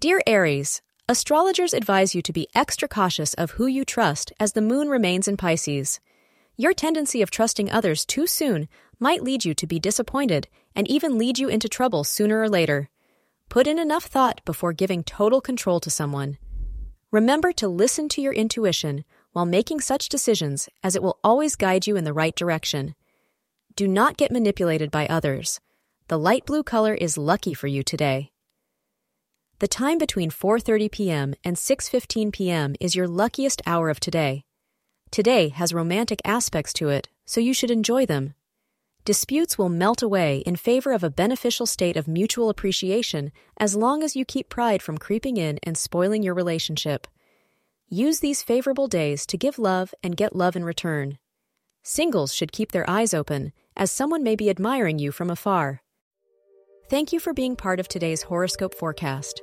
Dear Aries, astrologers advise you to be extra cautious of who you trust as the moon remains in Pisces. Your tendency of trusting others too soon might lead you to be disappointed and even lead you into trouble sooner or later. Put in enough thought before giving total control to someone. Remember to listen to your intuition while making such decisions, as it will always guide you in the right direction. Do not get manipulated by others. The light blue color is lucky for you today. The time between 4:30 p.m. and 6:15 p.m. is your luckiest hour of today. Today has romantic aspects to it, so you should enjoy them. Disputes will melt away in favor of a beneficial state of mutual appreciation as long as you keep pride from creeping in and spoiling your relationship. Use these favorable days to give love and get love in return. Singles should keep their eyes open, as someone may be admiring you from afar. Thank you for being part of today's horoscope forecast.